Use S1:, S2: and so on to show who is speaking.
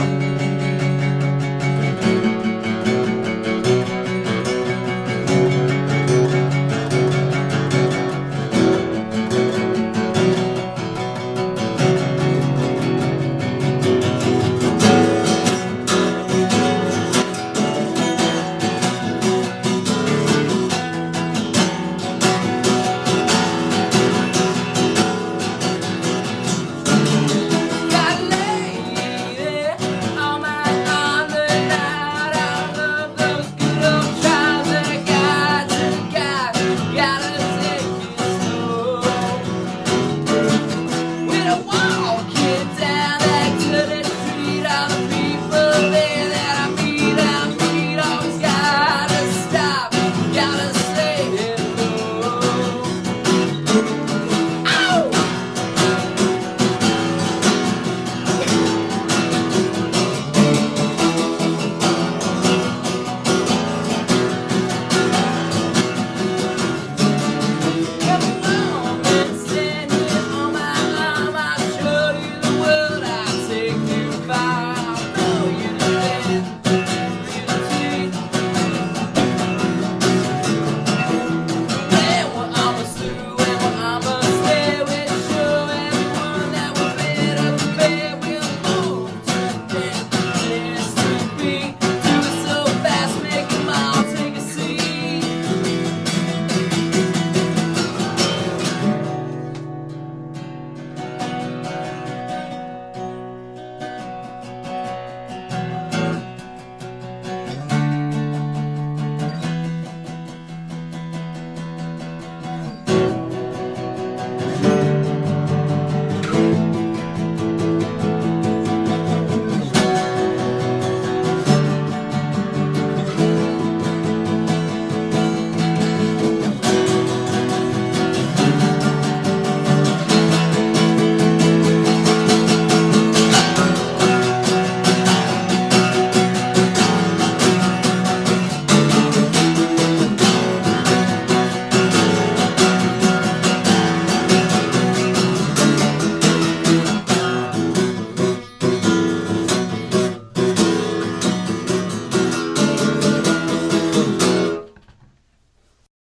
S1: Israel.